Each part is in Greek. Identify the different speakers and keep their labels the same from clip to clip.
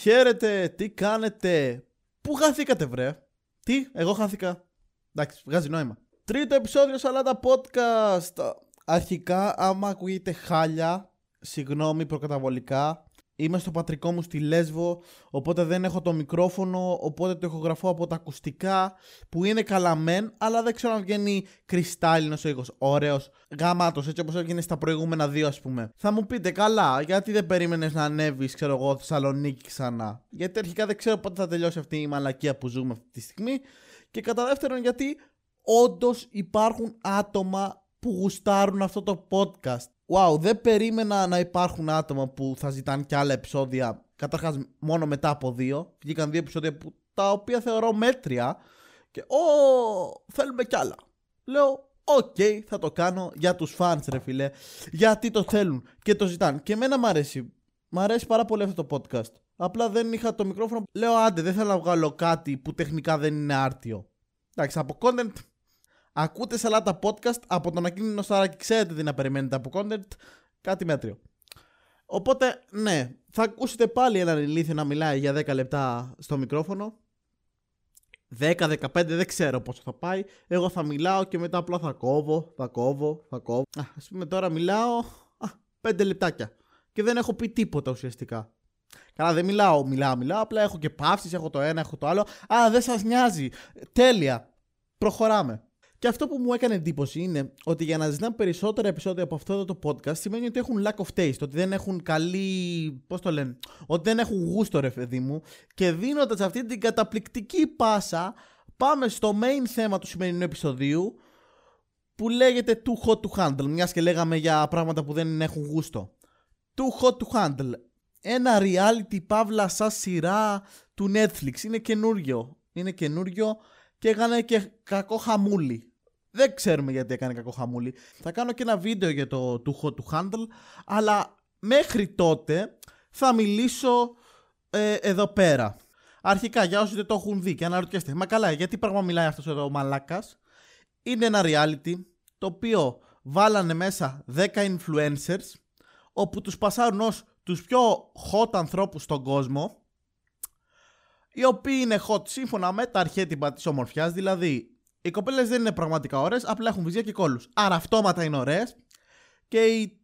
Speaker 1: Χαίρετε, τι κάνετε, πού χαθήκατε βρε; Τι, εγώ χάθηκα. Εντάξει, βγάζει νόημα. Τρίτο επεισόδιο Σαλάτα Podcast. Αρχικά, άμα ακούγεται χάλια, συγγνώμη προκαταβολικά, Είμαι στο πατρικό μου στη Λέσβο, οπότε δεν έχω το μικρόφωνο, οπότε το ηχογραφώ από τα ακουστικά που είναι καλά μεν, αλλά δεν ξέρω αν βγαίνει κρυστάλλινος ο ήχος. Ωραίος, γαμάτος, έτσι όπως έγινε στα προηγούμενα δύο, ας πούμε. Θα μου πείτε, καλά, γιατί δεν περίμενες να ανέβεις, ξέρω εγώ, Θεσσαλονίκη ξανά; Γιατί αρχικά δεν ξέρω πότε θα τελειώσει αυτή η μαλακία που ζούμε αυτή τη στιγμή. Και κατά δεύτερον, γιατί όντως υπάρχουν άτομα που γουστάρουν αυτό το podcast. Wow, δεν περίμενα να υπάρχουν άτομα που θα ζητάνε και άλλα επεισόδια. Καταρχάς, μόνο μετά από δύο. Βγήκαν δύο επεισόδια που, τα οποία θεωρώ μέτρια. Και, Ω, θέλουμε κι άλλα. Λέω, OK, okay, θα το κάνω για τους fans ρε φίλε. Γιατί το θέλουν και το ζητάνε. Και εμένα μου αρέσει. Μ' αρέσει πάρα πολύ αυτό το podcast. Απλά δεν είχα το μικρόφωνο. Λέω, άντε, δεν θέλω να βγάλω κάτι που τεχνικά δεν είναι άρτιο. Εντάξει, από content Ακούτε σαλάτα podcast από τον Ακίνηνο Σαράκη. Ξέρετε τι να περιμένετε από content. Κάτι μέτριο. Οπότε, ναι, θα ακούσετε πάλι έναν ηλίθιο να μιλάει για 10 λεπτά στο μικρόφωνο. 10-15 δεν ξέρω πόσο θα πάει. Εγώ θα μιλάω και μετά απλά θα κόβω, θα κόβω, θα κόβω. Α ας πούμε τώρα μιλάω α, 5 λεπτάκια. Και δεν έχω πει τίποτα ουσιαστικά. Καλά, δεν μιλάω, μιλάω, μιλάω. Απλά έχω και παύσεις, έχω το ένα, έχω το άλλο. Α, δεν σας νοιάζει. Τέλεια. Προχωράμε. Και αυτό που μου έκανε εντύπωση είναι ότι για να ζητάνε περισσότερα επεισόδια από αυτό το podcast σημαίνει ότι έχουν lack of taste, ότι δεν έχουν καλή. Πώς το λένε, ότι δεν έχουν γούστο, ρε παιδί μου. Και δίνοντας αυτή την καταπληκτική πάσα, πάμε στο main θέμα του σημερινού επεισοδίου που λέγεται Too Hot to Handle. Μιας και λέγαμε για πράγματα που δεν έχουν γούστο. Too Hot to Handle. Ένα reality παύλα σαν σειρά του Netflix. Είναι καινούριο. Είναι καινούριο και έκανε και κακό χαμούλι. Δεν ξέρουμε γιατί έκανε κακό χαμούλη. Θα κάνω και ένα βίντεο για το του hot to handle, αλλά μέχρι τότε θα μιλήσω ε, εδώ πέρα. Αρχικά, για όσοι δεν το έχουν δει και αναρωτιέστε, μα καλά, γιατί πράγμα μιλάει αυτός εδώ ο μαλάκας; Είναι ένα reality το οποίο βάλανε μέσα 10 influencers όπου τους πασάρουν ως τους πιο hot ανθρώπους στον κόσμο οι οποίοι είναι hot σύμφωνα με τα αρχέτυπα της ομορφιάς δηλαδή οι κοπέλες δεν είναι πραγματικά ωραίες, απλά έχουν βυζιά και κόλου. Άρα αυτόματα είναι ωραίες. Και οι,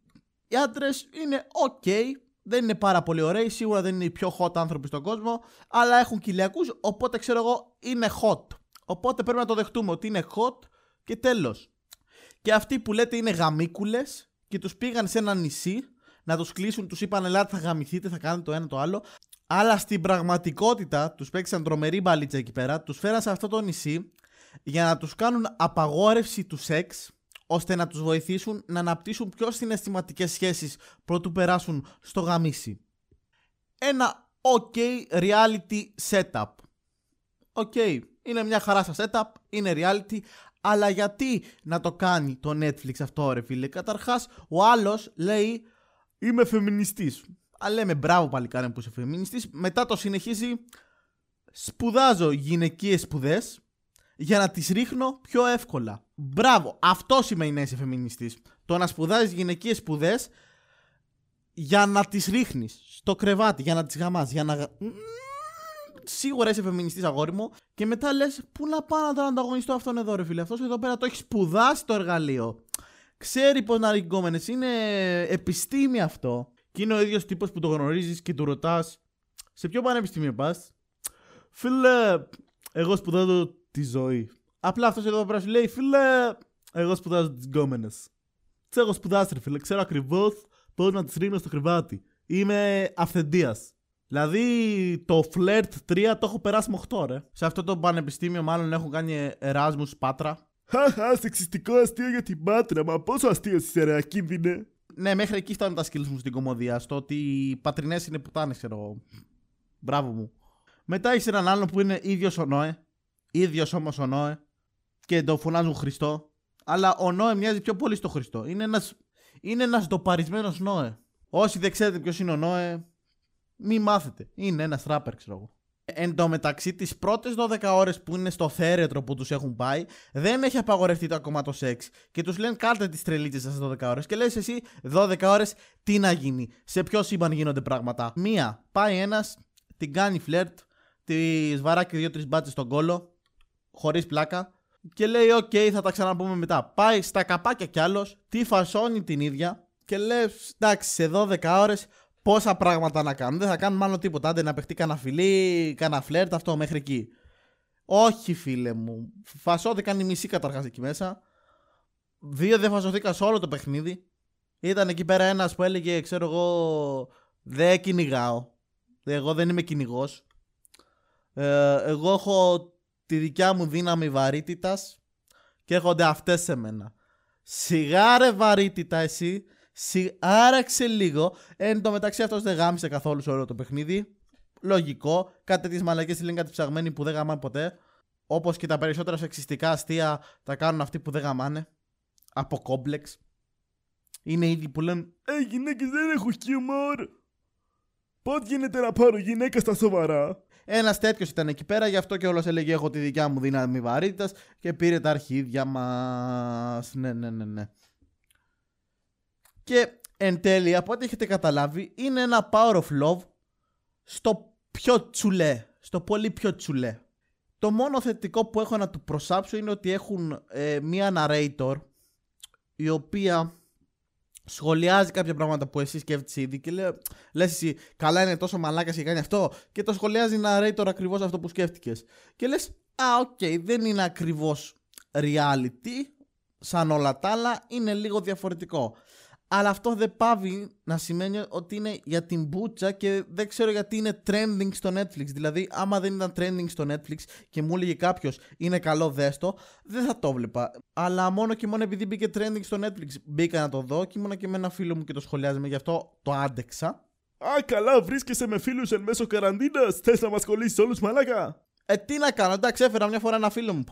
Speaker 1: οι άντρες είναι ok, δεν είναι πάρα πολύ ωραίοι, σίγουρα δεν είναι οι πιο hot άνθρωποι στον κόσμο, αλλά έχουν κοιλιακούς, οπότε ξέρω εγώ είναι hot. Οπότε πρέπει να το δεχτούμε ότι είναι hot και τέλος. Και αυτοί που λέτε είναι γαμίκουλες και τους πήγαν σε ένα νησί να τους κλείσουν, τους είπαν Ελάτε, θα γαμηθείτε, θα κάνετε το ένα το άλλο. Αλλά στην πραγματικότητα τους παίξαν τρομερή μπαλίτσα εκεί πέρα, τους φέραν σε αυτό το νησί για να τους κάνουν απαγόρευση του σεξ ώστε να τους βοηθήσουν να αναπτύσσουν πιο συναισθηματικές σχέσεις πρωτού περάσουν στο γαμίσι. Ένα ok reality setup. Ok, είναι μια χαρά στα setup, είναι reality, αλλά γιατί να το κάνει το Netflix αυτό ρε φίλε; Καταρχάς ο άλλος λέει είμαι φεμινιστής. Αλλά λέμε μπράβο παλικάρι που είσαι φεμινιστής. Μετά το συνεχίζει σπουδάζω γυναικείες σπουδές για να τις ρίχνω πιο εύκολα. Μπράβο, αυτός σημαίνει να είσαι φεμινιστής. Το να σπουδάζεις γυναικείες σπουδές για να τις ρίχνεις στο κρεβάτι, για να τις γαμάς, για να... Σίγουρα είσαι φεμινιστής αγόρι μου και μετά λες πού να πάω να τον ανταγωνιστώ αυτόν εδώ ρε φίλε; Αυτός εδώ πέρα το έχει σπουδάσει το εργαλείο. Ξέρει πως να ριγκόμενες, είναι επιστήμη αυτό. Και είναι ο ίδιος τύπος που το γνωρίζεις και του ρωτάς σε ποιο πανεπιστήμιο πας; Φίλε, εγώ σπουδάζω τη ζωή. Απλά αυτός εδώ πέρα σου λέει, φίλε, εγώ σπουδάζω τις γκόμενες. Τι έχω σπουδάσει, ρε φίλε, ξέρω ακριβώς πώς να τις ρίχνω στο κρεβάτι. Είμαι αυθεντίας. Δηλαδή το φλερτ 3 το έχω περάσει με 8 ρε. Σε αυτό το πανεπιστήμιο μάλλον έχουν κάνει Εράσμους Πάτρα. Χαχα, σεξιστικό αστείο για την Πάτρα, μα πόσο αστείο είσαι ρε, ακίνδυνε. Ναι, μέχρι εκεί φτάνουν τα skills μου στην κομμωδία. Στο ότι οι πατρινές είναι πουτάνες, ξέρω. Μπράβο μου. Μετά έχει έναν άλλον που είναι ίδιος ο Νόε ίδιος όμως ο Νόε και το φωνάζουν Χριστό. Αλλά ο Νόε μοιάζει πιο πολύ στο Χριστό. Είναι ένας είναι ένας ντοπαρισμένος Νόε. Όσοι δεν ξέρετε ποιος είναι ο Νόε, μη μάθετε. Είναι ένας ράπερ, ξέρω εγώ. Εν τω μεταξύ, τις πρώτες 12 ώρες που είναι στο θέρετρο που τους έχουν πάει, δεν έχει απαγορευτεί το ακόμα το σεξ. Και τους λένε κάρτε τις τρελίτσες σας 12 ώρες. Και λες εσύ, 12 ώρες τι να γίνει; Σε ποιο σύμπαν γίνονται πράγματα; Μία, πάει ένας, την κάνει φλερτ, τη βαράκι δύο-τρεις μπάτσες στον κόλο, χωρίς πλάκα. Και λέει: Οκ, θα τα ξαναπούμε μετά. Πάει στα καπάκια κι άλλος, τη φασώνει την ίδια και λέει: Εντάξει, σε 12 ώρες πόσα πράγματα να κάνουν. Δεν θα κάνουν μάλλον τίποτα. Άντε να παιχτεί κανένα φιλί, κανένα φλερτ, αυτό μέχρι εκεί. Όχι, φίλε μου. Φασώθηκαν οι μισοί καταρχάς εκεί μέσα. Δύο δεν φασωθήκαν σε όλο το παιχνίδι. Ήταν εκεί πέρα ένας που έλεγε, ξέρω εγώ, δεν κυνηγάω. Εγώ δεν είμαι κυνηγός. Ε, εγώ έχω τη δικιά μου δύναμη βαρύτητας και έρχονται αυτές σε μένα. Σιγάρε βαρύτητα εσύ, άραξε λίγο. Εν τω μεταξύ αυτός δεν γάμισε καθόλου σε όλο το παιχνίδι. Λογικό. Κάτι τέτοιες μαλακές λένε κάτι ψαγμένοι που δεν γαμάνε ποτέ. Όπως και τα περισσότερα σεξιστικά αστεία τα κάνουν αυτοί που δεν γαμάνε. Από κόμπλεξ. Είναι ήδη που λένε Ε, γυναίκες δεν έχουν χιούμορ. Πώς γίνεται να πάρω γυναίκα στα σοβαρά; Ένας τέτοιος ήταν εκεί πέρα, γι' αυτό και όλο έλεγε: Έχω τη δικιά μου δύναμη βαρύτητας και πήρε τα αρχίδια μας. Ναι, ναι, ναι, ναι. Και εν τέλει, από ό,τι έχετε καταλάβει, είναι ένα power of love στο πιο τσουλέ. Στο πολύ πιο τσουλέ. Το μόνο θετικό που έχω να του προσάψω είναι ότι έχουν ε, μία narrator η οποία σχολιάζει κάποια πράγματα που εσύ σκέφτεσαι ήδη και λέει, λες εσύ καλά είναι τόσο μαλάκας και κάνει αυτό και το σχολιάζει narrator ακριβώς αυτό που σκέφτηκες. Και λες α OK okay, δεν είναι ακριβώς reality σαν όλα τα άλλα είναι λίγο διαφορετικό αλλά αυτό δεν παύει να σημαίνει ότι είναι για την μπούτσα και δεν ξέρω γιατί είναι trending στο Netflix. Δηλαδή, άμα δεν ήταν trending στο Netflix και μου έλεγε κάποιος είναι καλό, δέστο, δεν θα το βλέπα. Αλλά μόνο και μόνο επειδή μπήκε trending στο Netflix μπήκα να το δω και ήμουν και με ένα φίλο μου και το σχολιάζαμε, γι' αυτό το άντεξα. Α, καλά, βρίσκεσαι με φίλους εν μέσω καραντίνας. Θες να μας κολλήσεις όλους, μαλάκα; Ε, τι να κάνω, εντάξει, έφερα μια φορά ένα φίλο μου.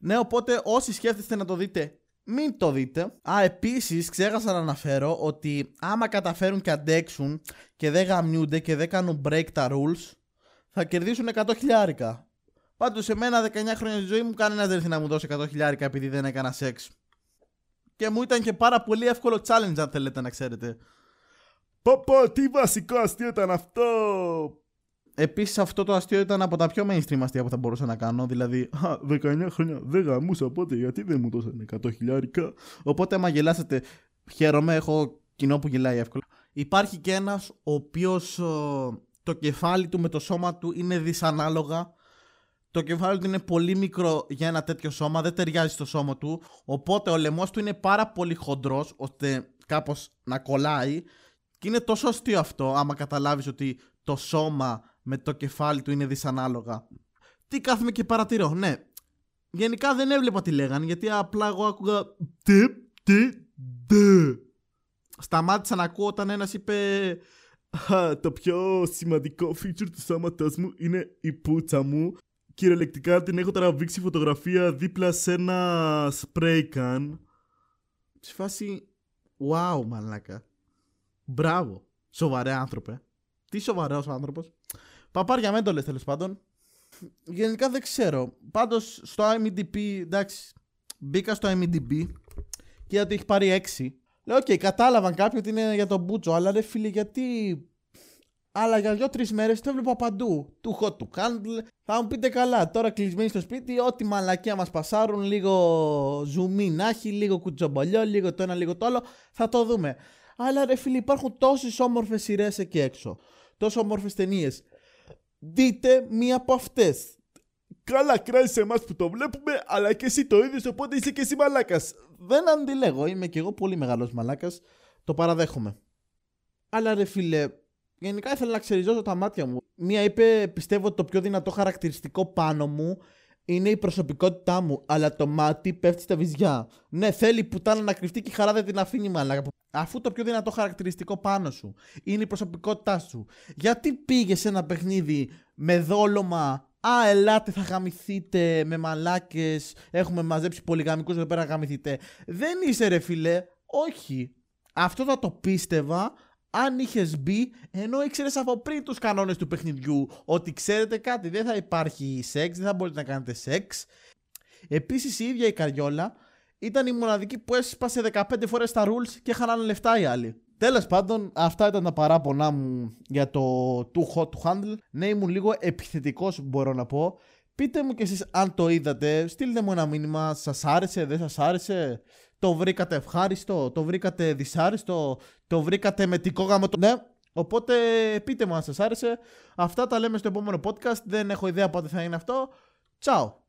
Speaker 1: Ναι, οπότε όσοι σκέφτεστε να το δείτε μην το δείτε. Α, επίσης ξέχασα να αναφέρω ότι άμα καταφέρουν και αντέξουν και δεν γαμιούνται και δεν κάνουν break τα rules, θα κερδίσουν 100 χιλιάρικα. Πάντως σε μένα 19 χρόνια τη ζωή μου κανένας δεν ήρθε να μου δώσει 100 χιλιάρικα επειδή δεν έκανα σεξ. Και μου ήταν και πάρα πολύ εύκολο challenge αν θέλετε να ξέρετε. Πω πω, τι βασικό αστείο ήταν αυτό! Επίσης, αυτό το αστείο ήταν από τα πιο mainstream αστεία που θα μπορούσα να κάνω. Δηλαδή, 19 χρόνια δεν γαμούσα, οπότε γιατί δεν μου δώσανε 100 χιλιάρικα. Οπότε, άμα γελάσετε, χαίρομαι, έχω κοινό που γελάει εύκολα. Υπάρχει και ένας ο οποίος το κεφάλι του με το σώμα του είναι δυσανάλογα. Το κεφάλι του είναι πολύ μικρό για ένα τέτοιο σώμα, δεν ταιριάζει στο σώμα του. Οπότε ο λαιμός του είναι πάρα πολύ χοντρός, ώστε κάπως να κολλάει. Και είναι τόσο αστείο αυτό, άμα καταλάβεις ότι το σώμα με το κεφάλι του είναι δυσανάλογα. Τι κάθομαι και παρατηρώ, ναι. Γενικά δεν έβλεπα τι λέγανε γιατί απλά εγώ άκουγα τι, τι, δε. Σταμάτησα να ακούω όταν ένας είπε το πιο σημαντικό feature του σώματός μου είναι η πούτσα μου. Κυριολεκτικά την έχω τραβήξει φωτογραφία δίπλα σε ένα spray can. Σε φάση, wow μαλάκα. Μπράβο. Σοβαρέ άνθρωπε. Τι σοβαρός άνθρωπος. Παπάρια μέντολε τέλος πάντων. Γενικά δεν ξέρω. Πάντως στο IMDb, εντάξει, μπήκα στο IMDb και ότι έχει πάρει 6. Λέω, οκ, κατάλαβαν κάποιοι ότι είναι για τον μπούτσο, αλλά ρε φίλε, γιατί. Αλλά για δύο-τρεις μέρες το έβλεπα παντού. Too Hot To Handle. Θα μου πείτε καλά, τώρα κλεισμένοι στο σπίτι, ό,τι μαλακία μας πασάρουν, λίγο ζουμί να έχει, λίγο κουτσομπολιό, λίγο το ένα, λίγο το άλλο, θα το δούμε. Αλλά ρε φίλε, υπάρχουν τόσες όμορφες σειρές εκεί έξω. Τόσο όμορφες ταινίες δείτε μία από αυτές. Καλά, κράζει εμάς που το βλέπουμε, αλλά και εσύ το είδε, οπότε είσαι και εσύ μαλάκας. Δεν αντιλέγω, είμαι κι εγώ πολύ μεγάλος μαλάκας. Το παραδέχομαι. Αλλά ρε φίλε, γενικά ήθελα να ξεριζώσω τα μάτια μου. Μία είπε, πιστεύω ότι το πιο δυνατό χαρακτηριστικό πάνω μου είναι η προσωπικότητά μου, αλλά το μάτι πέφτει στα βυζιά. Ναι, θέλει πουτάνα να κρυφτεί και η χαρά δεν την αφήνει μαλάκα. Αφού το πιο δυνατό χαρακτηριστικό πάνω σου είναι η προσωπικότητά σου, γιατί πήγες σε ένα παιχνίδι με δόλωμα Α, ελάτε, θα γαμηθείτε με μαλάκες. Έχουμε μαζέψει πολυγαμικούς εδώ πέρα να γαμηθείτε. Δεν είσαι ρε φιλέ. Όχι. Αυτό θα το πίστευα αν είχες μπει ενώ ήξερες από πριν τους κανόνες του παιχνιδιού ότι ξέρετε κάτι, δεν θα υπάρχει σεξ, δεν θα μπορείτε να κάνετε σεξ. Επίσης η ίδια η Καριόλα ήταν η μοναδική που έσπασε 15 φορές τα rules και χάνανε λεφτά οι άλλοι. Τέλος πάντων, αυτά ήταν τα παράπονά μου για το too hot to handle. Ναι, ήμουν λίγο επιθετικός, μπορώ να πω. Πείτε μου κι εσείς αν το είδατε, στείλτε μου ένα μήνυμα, σας άρεσε, δεν σας άρεσε, το βρήκατε ευχάριστο, το βρήκατε δυσάρεστο, το βρήκατε με τικό γάμο το... Ναι, οπότε πείτε μου αν σας άρεσε. Αυτά τα λέμε στο επόμενο podcast, δεν έχω ιδέα πότε θα είναι αυτό. Τσάου!